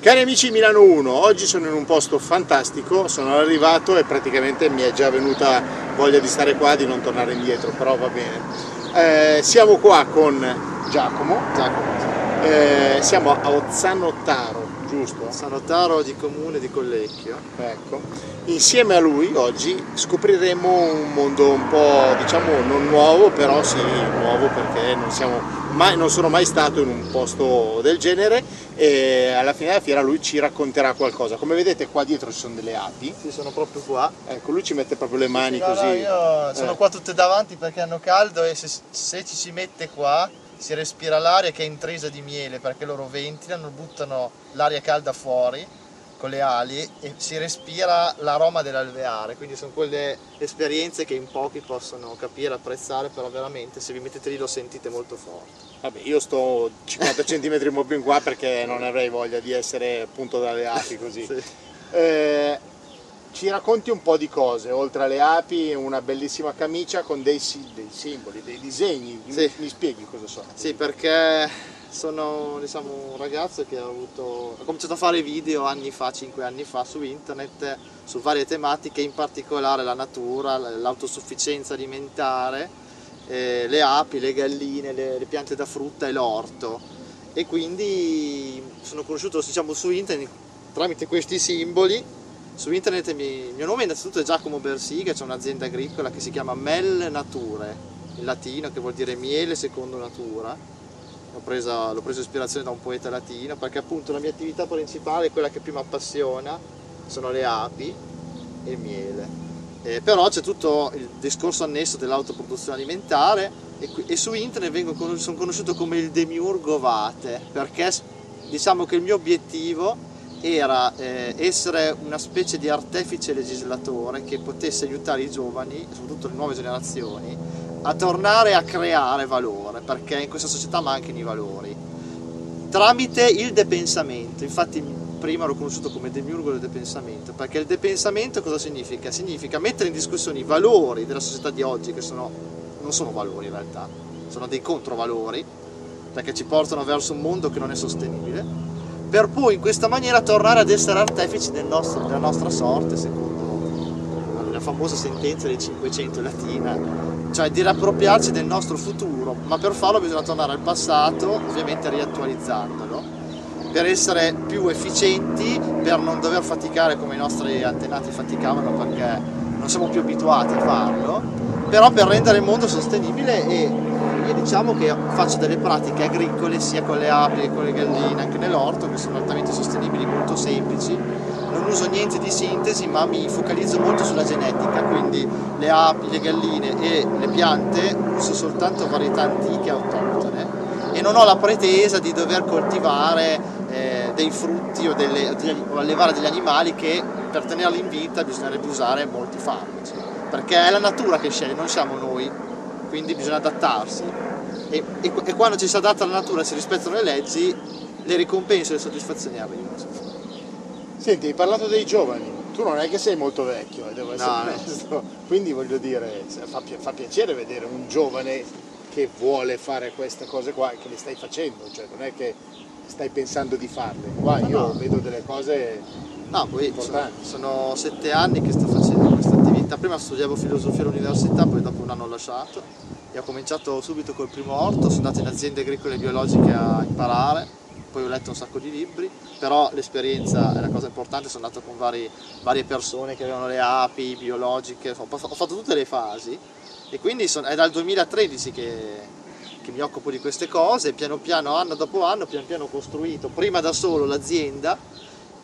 Cari amici Milano 1, oggi sono in un posto fantastico, sono arrivato e praticamente mi è già venuta voglia di stare qua, di non tornare indietro, però va bene. Eh, siamo qua con Giacomo, Giacomo. eh, siamo a Ozzano Taro, giusto? Sanotaro di comune di Collecchio. Ecco. Insieme a lui oggi scopriremo un mondo un po' diciamo non nuovo, però sì nuovo perché non, siamo mai, non sono mai stato in un posto del genere e alla fine della fiera lui ci racconterà qualcosa. Come vedete qua dietro ci sono delle api, Sì, sono proprio qua. ecco lui ci mette proprio le mani Sì, no, così. no, io sono Eh. qua tutte davanti perché hanno caldo e se, se ci si mette qua si respira l'aria che è intrisa di miele perché loro ventilano, buttano l'aria calda fuori con le ali e si respira l'aroma dell'alveare, quindi sono quelle esperienze che in pochi possono capire, apprezzare, però veramente se vi mettete lì lo sentite molto forte. Vabbè, io sto 50 cm un po' più in qua perché non avrei voglia di essere appunto dalle api così. Sì. Eh, ci racconti un po' di cose, oltre alle api, una bellissima camicia con dei, dei simboli, dei disegni. Mi- Sì. Mi, spieghi cosa sono? Sì, perché sono diciamo, un ragazzo che ha, avuto, ha cominciato a fare video anni fa, 5 anni fa, su internet, su varie tematiche, in particolare la natura, l'autosufficienza alimentare, eh, le api, le galline, le, le piante da frutta e l'orto. E quindi sono conosciuto diciamo, su internet tramite questi simboli. Su internet il mio nome innanzitutto è Giacomo Bersiga, c'è un'azienda agricola che si chiama Mel Nature, in latino che vuol dire miele secondo natura. L'ho preso ispirazione da un poeta latino perché appunto la mia attività principale, quella che più mi appassiona, sono le api e il miele. Eh, però c'è tutto il discorso annesso dell'autoproduzione alimentare e, e su internet vengo sono conosciuto come il demiurgo Vate perché diciamo che il mio obiettivo era eh, essere una specie di artefice legislatore che potesse aiutare i giovani, soprattutto le nuove generazioni, a tornare a creare valore, perché in questa società mancano i valori, tramite il depensamento. Infatti prima l'ho conosciuto come demiurgo del depensamento, perché il depensamento cosa significa? Significa mettere in discussione i valori della società di oggi, che sono, non sono valori in realtà, sono dei controvalori, perché ci portano verso un mondo che non è sostenibile, per poi in questa maniera tornare ad essere artefici del nostro- della nostra sorte, secondo la famosa sentenza del 500 latina, cioè di riappropriarci del nostro futuro, ma per farlo bisogna tornare al passato, ovviamente riattualizzandolo, per essere più efficienti, per non dover faticare come i nostri antenati faticavano perché non siamo più abituati a farlo, però per rendere il mondo sostenibile e io diciamo che faccio delle pratiche agricole sia con le api che con le galline, anche nell'orto, che sono altamente sostenibili, molto semplici. Non uso niente di sintesi, ma mi focalizzo molto sulla genetica, quindi le api, le galline e le piante uso soltanto varietà antiche autoctone e non ho la pretesa di dover coltivare eh, dei frutti o, delle, o allevare degli animali che per tenerli in vita bisognerebbe usare molti farmaci, perché è la natura che sceglie, non siamo noi, quindi bisogna adattarsi e, e- e quando ci si adatta alla natura e si rispettano le leggi, le ricompense e le soddisfazioni arrivano. Senti, hai parlato dei giovani, tu non è che sei molto vecchio, eh, devo essere No, onesto. quindi voglio dire, fa, pi- fa piacere vedere un giovane che vuole fare queste cose qua che le stai facendo, cioè non è che stai pensando di farle. Qua No, io no. vedo delle cose No, poi sono, sono sette anni che sto facendo questa attività. Prima studiavo filosofia all'università, poi dopo un anno ho lasciato e ho cominciato subito col primo orto, sono andato in aziende agricole e biologiche a imparare, poi ho letto un sacco di libri, però l'esperienza è la cosa importante, sono andato con vari- varie persone che avevano le api, biologiche, ho, fatto tutte le fasi e quindi son- è dal 2013 che, che mi occupo di queste cose, piano piano, anno dopo anno, pian piano ho costruito, prima da solo l'azienda,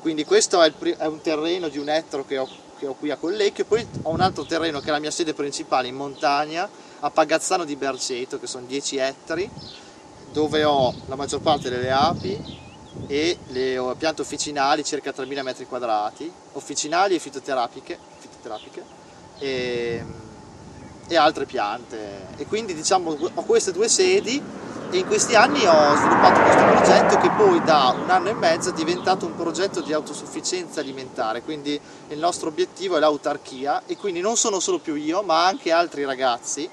quindi questo è, il è un terreno di un ettaro che ho, che ho qui a Collecchio poi ho un altro terreno che è la mia sede principale in montagna a Pagazzano di Berceto che sono 10 ettari dove ho la maggior parte delle api e le ho piante officinali circa 3000 metri quadrati officinali e fitoterapiche, fitoterapiche e, e altre piante. E quindi diciamo ho queste due sedi e in questi anni ho sviluppato questo progetto che poi da un anno e mezzo è diventato un progetto di autosufficienza alimentare, quindi il nostro obiettivo è l'autarchia e quindi non sono solo più io ma anche altri ragazzi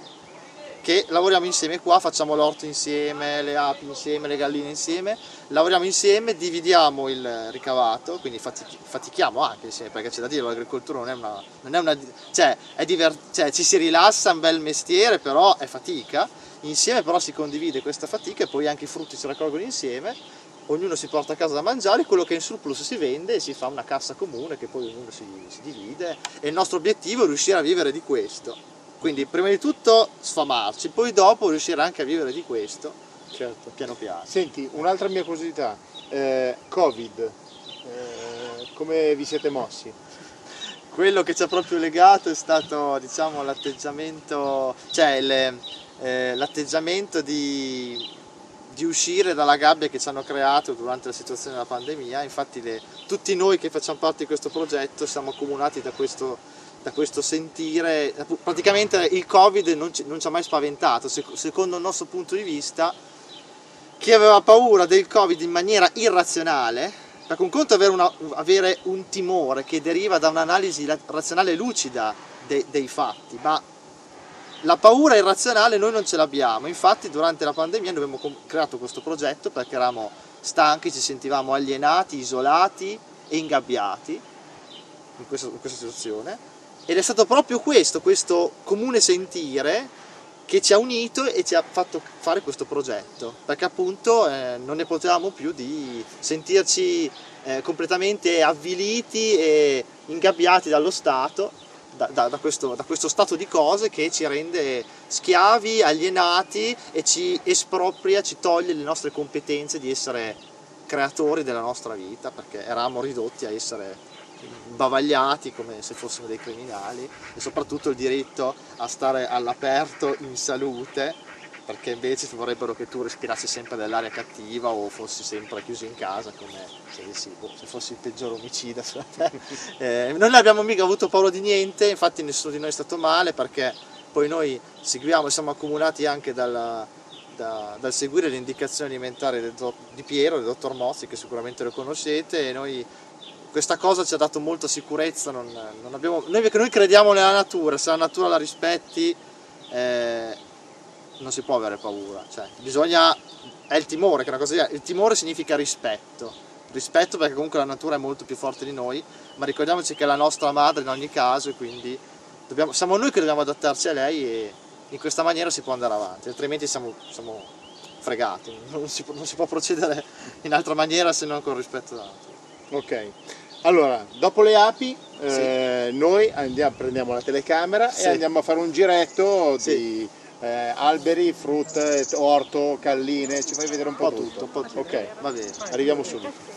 che lavoriamo insieme qua, facciamo l'orto insieme, le api insieme, le galline insieme, lavoriamo insieme, dividiamo il ricavato, quindi fatic- fatichiamo anche insieme, perché c'è da dire, l'agricoltura non è una... Non è una cioè, è diver- cioè, ci si rilassa, è un bel mestiere, però è fatica, insieme però si condivide questa fatica e poi anche i frutti si raccolgono insieme, ognuno si porta a casa da mangiare, quello che è in surplus si vende e si fa una cassa comune che poi ognuno si, si divide. E il nostro obiettivo è riuscire a vivere di questo quindi prima di tutto sfamarci, poi dopo riuscire anche a vivere di questo, certo. piano piano. Senti, un'altra mia curiosità, eh, Covid, eh, come vi siete mossi? Quello che ci ha proprio legato è stato diciamo, l'atteggiamento, cioè le, eh, l'atteggiamento di, di, uscire dalla gabbia che ci hanno creato durante la situazione della pandemia, infatti le, tutti noi che facciamo parte di questo progetto siamo accomunati da questo da questo sentire, praticamente il Covid non ci, non ci ha mai spaventato, secondo il nostro punto di vista, chi aveva paura del Covid in maniera irrazionale, perché un conto è avere, una, avere un timore che deriva da un'analisi razionale lucida de, dei fatti, ma la paura irrazionale noi non ce l'abbiamo, infatti durante la pandemia noi abbiamo creato questo progetto perché eravamo stanchi, ci sentivamo alienati, isolati e ingabbiati in questa, in questa situazione ed è stato proprio questo, questo comune sentire che ci ha unito e ci ha fatto fare questo progetto, perché appunto eh, non ne potevamo più di sentirci eh, completamente avviliti e ingabbiati dallo Stato, da, da, da, questo, da, questo, stato di cose che ci rende schiavi, alienati e ci espropria, ci toglie le nostre competenze di essere creatori della nostra vita, perché eravamo ridotti a essere bavagliati come se fossimo dei criminali e soprattutto il diritto a stare all'aperto in salute perché invece vorrebbero che tu respirassi sempre dell'aria cattiva o fossi sempre chiuso in casa come se, sì, boh, se fossi il peggior omicida eh, non abbiamo mica avuto paura di niente infatti nessuno di noi è stato male perché poi noi seguiamo siamo accomunati anche dalla, da, dal seguire le indicazioni alimentari del, di Piero, del dottor Mozzi che sicuramente lo conoscete e noi questa cosa ci ha dato molta sicurezza, non, non abbiamo, noi, noi, crediamo nella natura, se la natura la rispetti eh, non si può avere paura, cioè, bisogna, è il timore che è una cosa il timore significa rispetto, rispetto perché comunque la natura è molto più forte di noi, ma ricordiamoci che è la nostra madre in ogni caso e quindi dobbiamo, siamo noi che dobbiamo adattarci a lei e in questa maniera si può andare avanti, altrimenti siamo, siamo fregati, non si, non si, può procedere in altra maniera se non con rispetto della natura. Ok, allora, dopo le api, sì. eh, noi andiamo, prendiamo la telecamera sì. e andiamo a fare un giretto sì. di eh, alberi, frutta, orto, calline, ci fai vedere un po', po tutto. tutto. Un po' tutto. Ok, va bene. Arriviamo subito.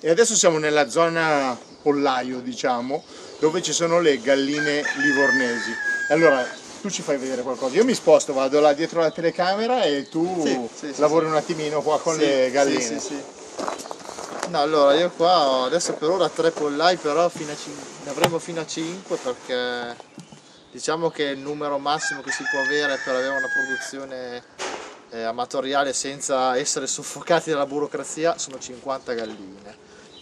E adesso siamo nella zona pollaio, diciamo, dove ci sono le galline livornesi. Allora, tu ci fai vedere qualcosa. Io mi sposto, vado là dietro la telecamera e tu lavori un attimino qua con le galline. Sì, sì, sì. No, allora io qua ho adesso per ora tre pollai, però fino ne avremo fino a 5 perché diciamo che il numero massimo che si può avere per avere una produzione eh, amatoriale senza essere soffocati dalla burocrazia sono 50 galline.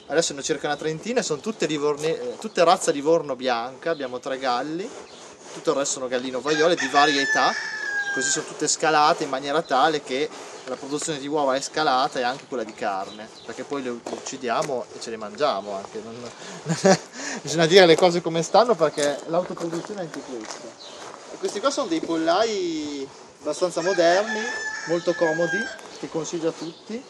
Adesso ne circa una trentina, sono tutte, livorne- eh, tutte razza livorno bianca, abbiamo tre galli, tutto il resto sono gallino vaiole di varie età, così sono tutte scalate in maniera tale che la produzione di uova è scalata e anche quella di carne, perché poi le uccidiamo e ce le mangiamo anche. Non, non bisogna dire le cose come stanno perché l'autoproduzione è anche questa. E questi qua sono dei pollai abbastanza moderni, molto comodi, che consiglio a tutti.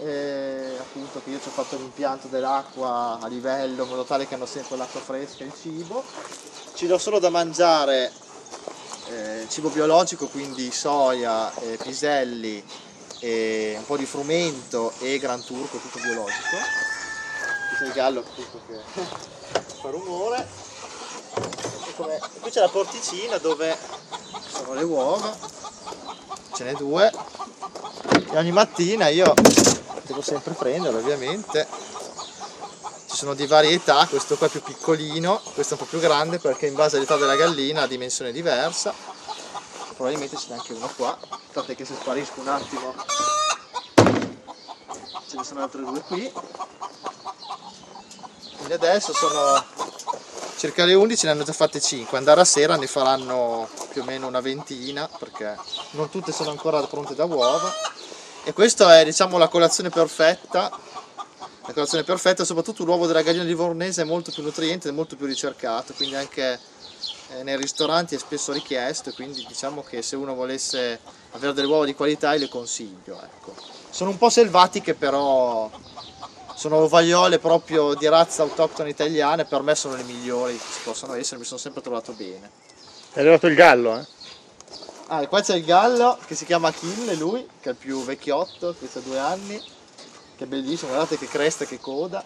E appunto che io ci ho fatto l'impianto dell'acqua a livello in modo tale che hanno sempre l'acqua fresca e il cibo. Ci do solo da mangiare eh, cibo biologico, quindi soia, eh, piselli, un po' di frumento e gran turco, tutto biologico. Il gallo appunto che fa rumore. E, e qui c'è la porticina dove sono le uova, ce n'è due. E ogni mattina io devo sempre prendere ovviamente. Ci sono di varie età, questo qua è più piccolino, questo è un po' più grande perché in base all'età della gallina ha dimensione diversa probabilmente ce n'è anche uno qua aspettate che se sparisco un attimo. Ce ne sono altre due qui. Quindi adesso sono circa le 11 ne hanno già fatte 5, andare a sera ne faranno più o meno una ventina perché non tutte sono ancora pronte da uova. E questa è diciamo la colazione perfetta la colazione perfetta soprattutto l'uovo della gallina livornese è molto più nutriente e molto più ricercato quindi anche eh, nei ristoranti è spesso richiesto quindi diciamo che se uno volesse avere delle uova di qualità le consiglio ecco. sono un po' selvatiche però sono ovagliole proprio di razza autoctona italiana e per me sono le migliori che ci possono essere, mi sono sempre trovato bene. È arrivato il gallo, eh? Ah, qua c'è il gallo che si chiama Achille, lui, che è il più vecchiotto, questo ha due anni, che è bellissimo, guardate che cresta, che coda.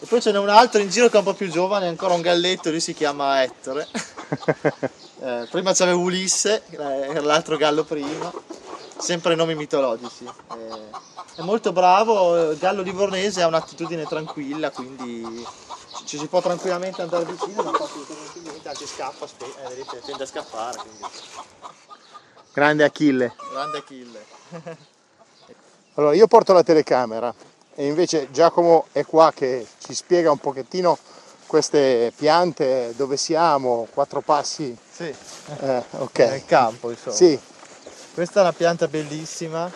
E poi ce n'è un altro in giro che è un po' più giovane, ancora un galletto, lui si chiama Ettore. eh, prima c'aveva Ulisse, era l'altro gallo prima, sempre nomi mitologici. Eh, è molto bravo, il gallo livornese ha un'attitudine tranquilla, quindi ci si può tranquillamente andare vicino, non fa assolutamente niente, anzi scappa, eh, vedete, tende a scappare. Quindi. Grande Achille. Grande Achille. allora io porto la telecamera e invece Giacomo è qua che ci spiega un pochettino queste piante, dove siamo, quattro passi. Sì, eh, ok. Nel campo insomma. Sì. Questa è una pianta bellissima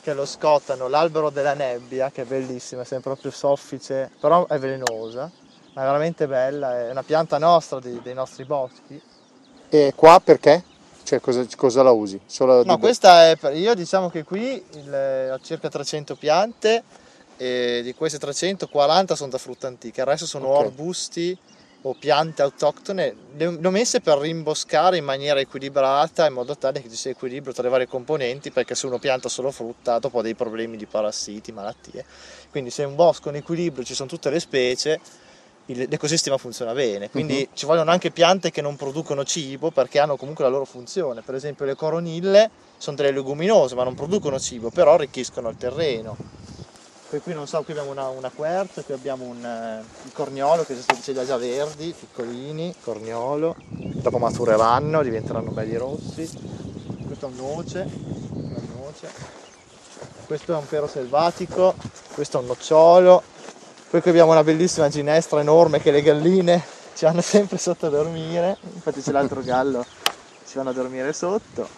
che lo scottano, l'albero della nebbia, che è bellissima, sembra proprio soffice, però è velenosa, ma è veramente bella, è una pianta nostra, dei, dei nostri boschi. E qua perché? Cioè cosa, cosa la usi? Solo no, questa è io diciamo che qui il, ho circa 300 piante e di queste 340 sono da frutta antica, il resto sono okay. arbusti o piante autoctone, le ho messe per rimboscare in maniera equilibrata in modo tale che ci sia equilibrio tra le varie componenti perché se uno pianta solo frutta dopo ha dei problemi di parassiti, malattie. Quindi se è un bosco in equilibrio ci sono tutte le specie, l'ecosistema funziona bene. Quindi uh-huh. ci vogliono anche piante che non producono cibo perché hanno comunque la loro funzione. Per esempio le coronille sono delle leguminose ma non producono cibo, però arricchiscono il terreno poi qui non so, qui abbiamo una, una quercia, qui abbiamo un, uh, corniolo che li ha già verdi, piccolini, corniolo, dopo matureranno, diventeranno belli rossi. Questo è un noce, una noce. questo è un pero selvatico, questo è un nocciolo, poi qui abbiamo una bellissima ginestra enorme che le galline ci hanno sempre sotto a dormire, infatti c'è l'altro gallo, ci vanno a dormire sotto,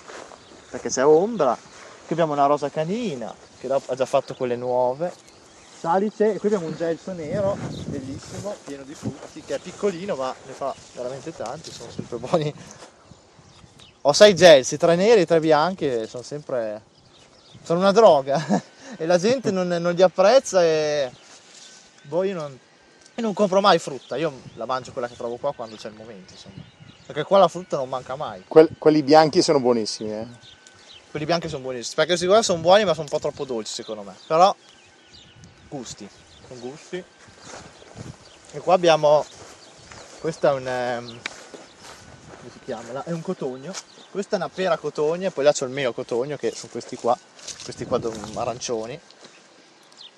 perché c'è ombra. Qui abbiamo una rosa canina, che ha già fatto quelle nuove, salice e qui abbiamo un gelso nero bellissimo pieno di frutti che è piccolino ma ne fa veramente tanti sono sempre buoni. Ho sei gelsi tre neri e tre bianchi sono sempre sono una droga. E la gente non, non li apprezza e boh io non, io non compro mai frutta io la mangio quella che trovo qua quando c'è il momento insomma perché qua la frutta non manca mai que- quelli bianchi sono buonissimi eh? quelli bianchi sono buonissimi perché questi qua sono buoni ma sono un po' troppo dolci secondo me però gusti, con gusti. E qua abbiamo, questo è un, um, come si chiama? È un cotogno. Questa è una pera cotogna, poi là c'è il mio cotogno che sono questi qua, questi qua arancioni.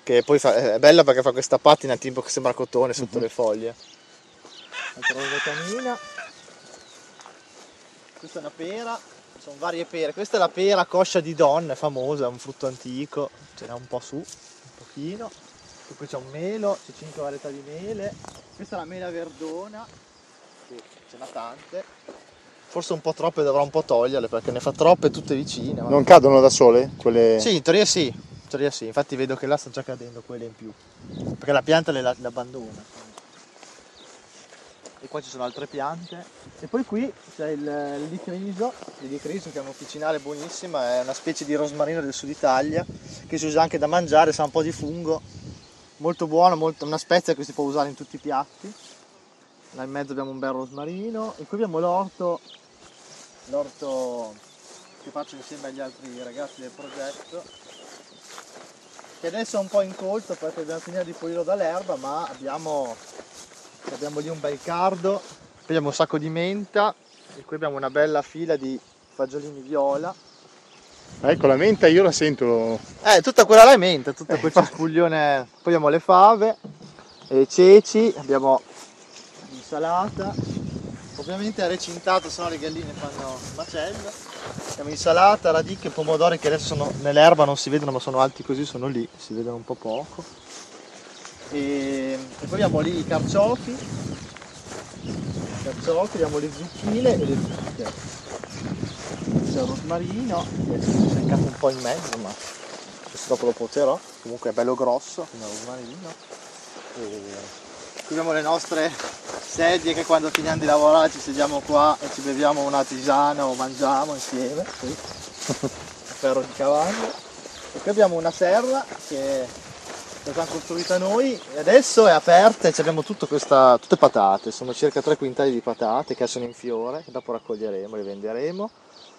Che poi fa, è bella perché fa questa patina tipo che sembra cotone sotto uh-huh. le foglie. Altra rosa Questa è una pera, sono varie pere. Questa è la pera coscia di donna, è famosa, è un frutto antico, ce n'è un po' su pochino. Qui c'è un melo, c'è 5 varietà di mele. Questa è la mela verdona che ce n'ha tante. Forse un po' troppe dovrò un po' toglierle perché ne fa troppe tutte vicine non cadono da sole quelle? Sì in teoria sì teoria sì infatti vedo che là stanno già cadendo quelle in più. Perché la pianta le, le abbandona. E qua ci sono altre piante. E poi qui c'è il, l'edicriso l'edicriso che è un'officinale buonissima è una specie di rosmarino del sud Italia che si usa anche da mangiare sa un po' di fungo. Molto buono molto, una spezia che si può usare in tutti i piatti. Là in mezzo abbiamo un bel rosmarino. E qui abbiamo l'orto l'orto che faccio insieme agli altri ragazzi del progetto che adesso è un po' incolto perché dobbiamo finire di pulirlo dall'erba ma abbiamo abbiamo lì un bel cardo, abbiamo un sacco di menta e qui abbiamo una bella fila di fagiolini viola. Ecco la menta io la sento. Eh, tutta quella è menta, tutto quel eh, cespuglione. Poi abbiamo le fave, e ceci, abbiamo l'insalata. Ovviamente è recintato, sennò le galline fanno macello. Abbiamo insalata, radicchie, pomodori che adesso sono nell'erba, non si vedono ma sono alti così, sono lì, si vedono un po' poco e, e poi abbiamo lì i carciofi Perciò togliamo le zucchine e le zucche. C'è il rosmarino, che si è seccato un po' in mezzo, ma questo dopo lo poterò. Comunque è bello grosso come rosmarino. E qui abbiamo le nostre sedie che quando finiamo di lavorare ci sediamo qua e ci beviamo una tisana o mangiamo insieme. Qui. Ferro di cavallo. E qui abbiamo una serra che l'abbiamo costruita noi e adesso è aperta e abbiamo questa, tutte patate, sono circa 3 quintali di patate che sono in fiore, che dopo raccoglieremo, le venderemo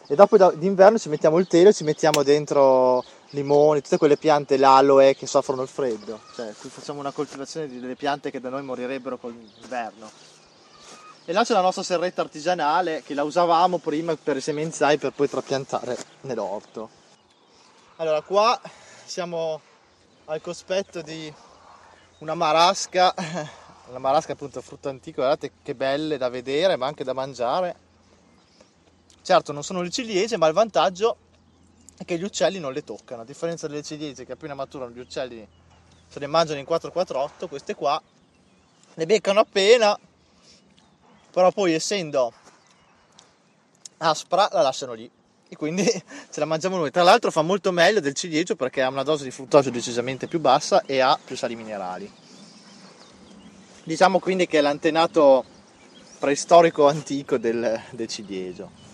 e dopo d'inverno ci mettiamo il telo e ci mettiamo dentro limoni, tutte quelle piante, l'aloe che soffrono il freddo, cioè qui facciamo una coltivazione di delle piante che da noi morirebbero con l'inverno. E là c'è la nostra serretta artigianale che la usavamo prima per i semenzai per poi trapiantare nell'orto. Allora qua siamo al cospetto di una marasca, una marasca appunto frutto antico, guardate che belle da vedere ma anche da mangiare. Certo non sono le ciliegie ma il vantaggio che gli uccelli non le toccano, a differenza delle ciliegie che appena maturano gli uccelli se le mangiano in 448, queste qua le beccano appena, però poi essendo aspra la lasciano lì e quindi ce la mangiamo noi. Tra l'altro fa molto meglio del ciliegio perché ha una dose di fruttosio decisamente più bassa e ha più sali minerali. Diciamo quindi che è l'antenato preistorico antico del, del ciliegio.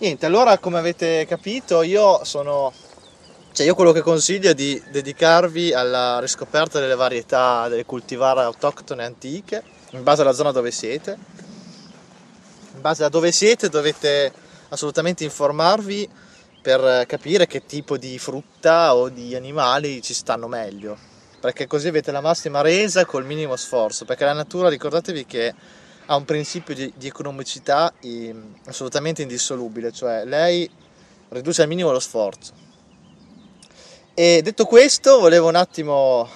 Niente, allora come avete capito io sono... Cioè io quello che consiglio è di dedicarvi alla riscoperta delle varietà delle cultivare autoctone antiche in base alla zona dove siete. In base a dove siete dovete assolutamente informarvi per capire che tipo di frutta o di animali ci stanno meglio, perché così avete la massima resa col minimo sforzo, perché la natura ricordatevi che ha un principio di, di economicità assolutamente indissolubile, cioè lei riduce al minimo lo sforzo. E detto questo, volevo un attimo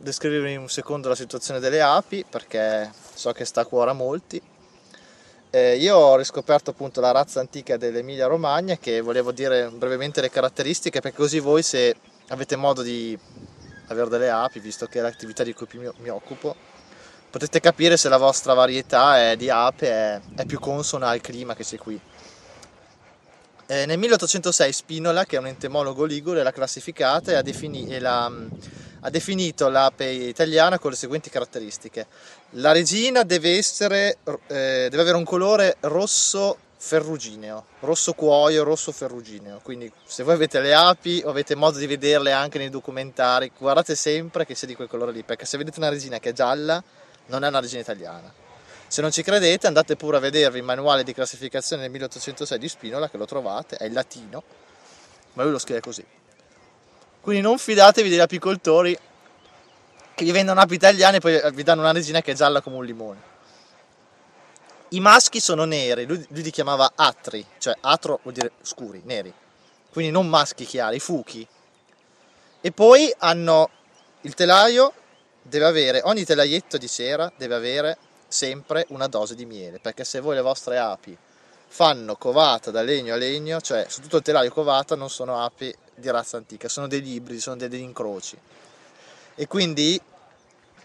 descrivervi un secondo la situazione delle api, perché so che sta a cuore a molti. Eh, io ho riscoperto appunto la razza antica dell'Emilia Romagna che volevo dire brevemente le caratteristiche perché così voi se avete modo di avere delle api, visto che è l'attività di cui mi occupo, potete capire se la vostra varietà di ape è, è più consona al clima che c'è qui. Eh, nel 1806 Spinola, che è un entomologo ligure, l'ha classificata e ha, defini- e l'ha, ha definito l'ape italiana con le seguenti caratteristiche. La regina deve, essere, eh, deve avere un colore rosso ferrugineo, rosso cuoio, rosso ferrugineo. Quindi se voi avete le api o avete modo di vederle anche nei documentari, guardate sempre che sia di quel colore lì, perché se vedete una regina che è gialla, non è una regina italiana. Se non ci credete andate pure a vedervi il manuale di classificazione del 1806 di Spinola, che lo trovate, è in latino, ma lui lo scrive così. Quindi non fidatevi degli apicoltori che vi vendono api italiane e poi vi danno una resina che è gialla come un limone. I maschi sono neri, lui, lui li chiamava atri, cioè atro vuol dire scuri, neri, quindi non maschi chiari, fuchi. E poi hanno il telaio, deve avere, ogni telaietto di cera deve avere sempre una dose di miele, perché se voi le vostre api fanno covata da legno a legno, cioè su tutto il telaio covata non sono api di razza antica, sono degli ibridi, sono degli incroci. E quindi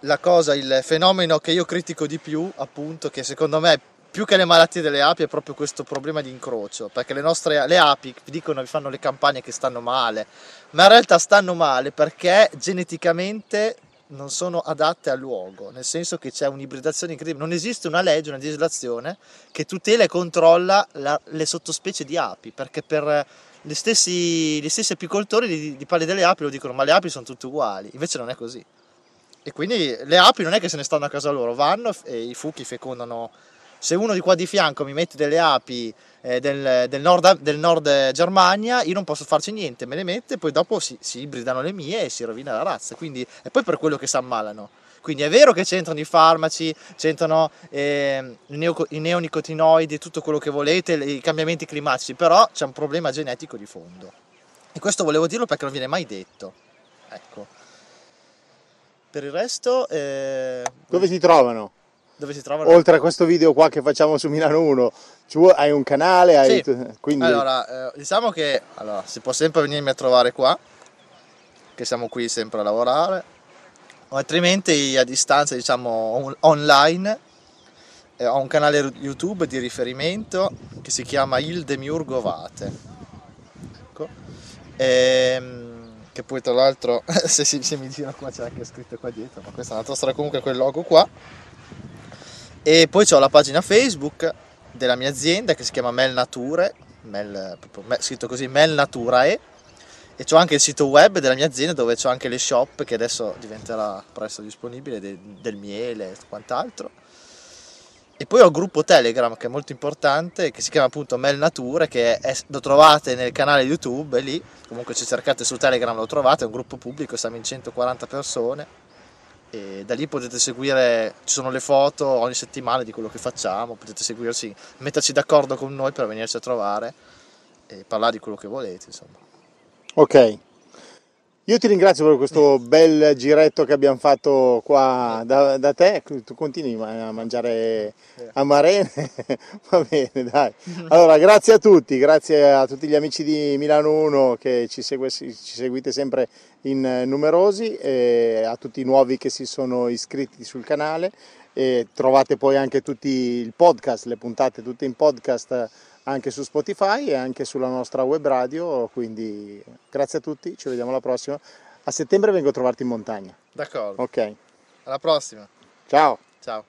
la cosa, il fenomeno che io critico di più, appunto, che secondo me più che le malattie delle api è proprio questo problema di incrocio, perché le nostre le api vi dicono vi fanno le campagne che stanno male, ma in realtà stanno male perché geneticamente non sono adatte al luogo, nel senso che c'è un'ibridazione incredibile, non esiste una legge, una legislazione che tutela e controlla la, le sottospecie di api, perché per gli stessi, gli stessi apicoltori di, di palle delle api lo dicono, ma le api sono tutte uguali, invece non è così. E quindi le api non è che se ne stanno a casa loro, vanno e i fuchi fecondano. Se uno di qua di fianco mi mette delle api eh, del, del, nord, del, nord, Germania, io non posso farci niente, me le mette, poi dopo si, si ibridano le mie e si rovina la razza. Quindi è poi per quello che si ammalano. Quindi è vero che c'entrano i farmaci, c'entrano eh, i neonicotinoidi, tutto quello che volete, i cambiamenti climatici, però c'è un problema genetico di fondo. E questo volevo dirlo perché non viene mai detto. Ecco. Per il resto... Eh... Dove si trovano? Dove si trovano? Oltre a questo video qua che facciamo su Milano 1, hai un canale? Hai... Sì. Quindi... Allora, eh, diciamo che allora, si può sempre venirmi a trovare qua, che siamo qui sempre a lavorare o altrimenti a distanza diciamo online eh, ho un canale YouTube di riferimento che si chiama Il Demiurgo Vate. Ecco. Ehm, che poi tra l'altro se, si, se mi giro qua c'è anche scritto qua dietro, ma questa è un'altra storia comunque quel logo qua. E poi ho la pagina Facebook della mia azienda che si chiama Mel Nature, Mel, proprio, scritto così Mel Naturae. E c'ho anche il sito web della mia azienda dove c'ho anche le shop che adesso diventerà presto disponibile de, del miele e quant'altro. E poi ho il gruppo Telegram che è molto importante che si chiama appunto Mel Nature che è, lo trovate nel canale YouTube lì. Comunque ci cercate su Telegram lo trovate è un gruppo pubblico siamo in 140 persone e da lì potete seguire ci sono le foto ogni settimana di quello che facciamo potete seguirci metterci d'accordo con noi per venirci a trovare e parlare di quello che volete insomma. Ok, io ti ringrazio per questo bel giretto che abbiamo fatto qua da, da te, tu continui a mangiare amarene, va bene dai. Allora grazie a tutti, grazie a tutti gli amici di Milano 1 che ci, segue, ci seguite sempre in numerosi e a tutti i nuovi che si sono iscritti sul canale. E trovate poi anche tutti il podcast, le puntate tutte in podcast anche su Spotify e anche sulla nostra web radio, quindi grazie a tutti, ci vediamo alla prossima. A settembre vengo a trovarti in montagna. D'accordo. Ok. Alla prossima. Ciao. Ciao.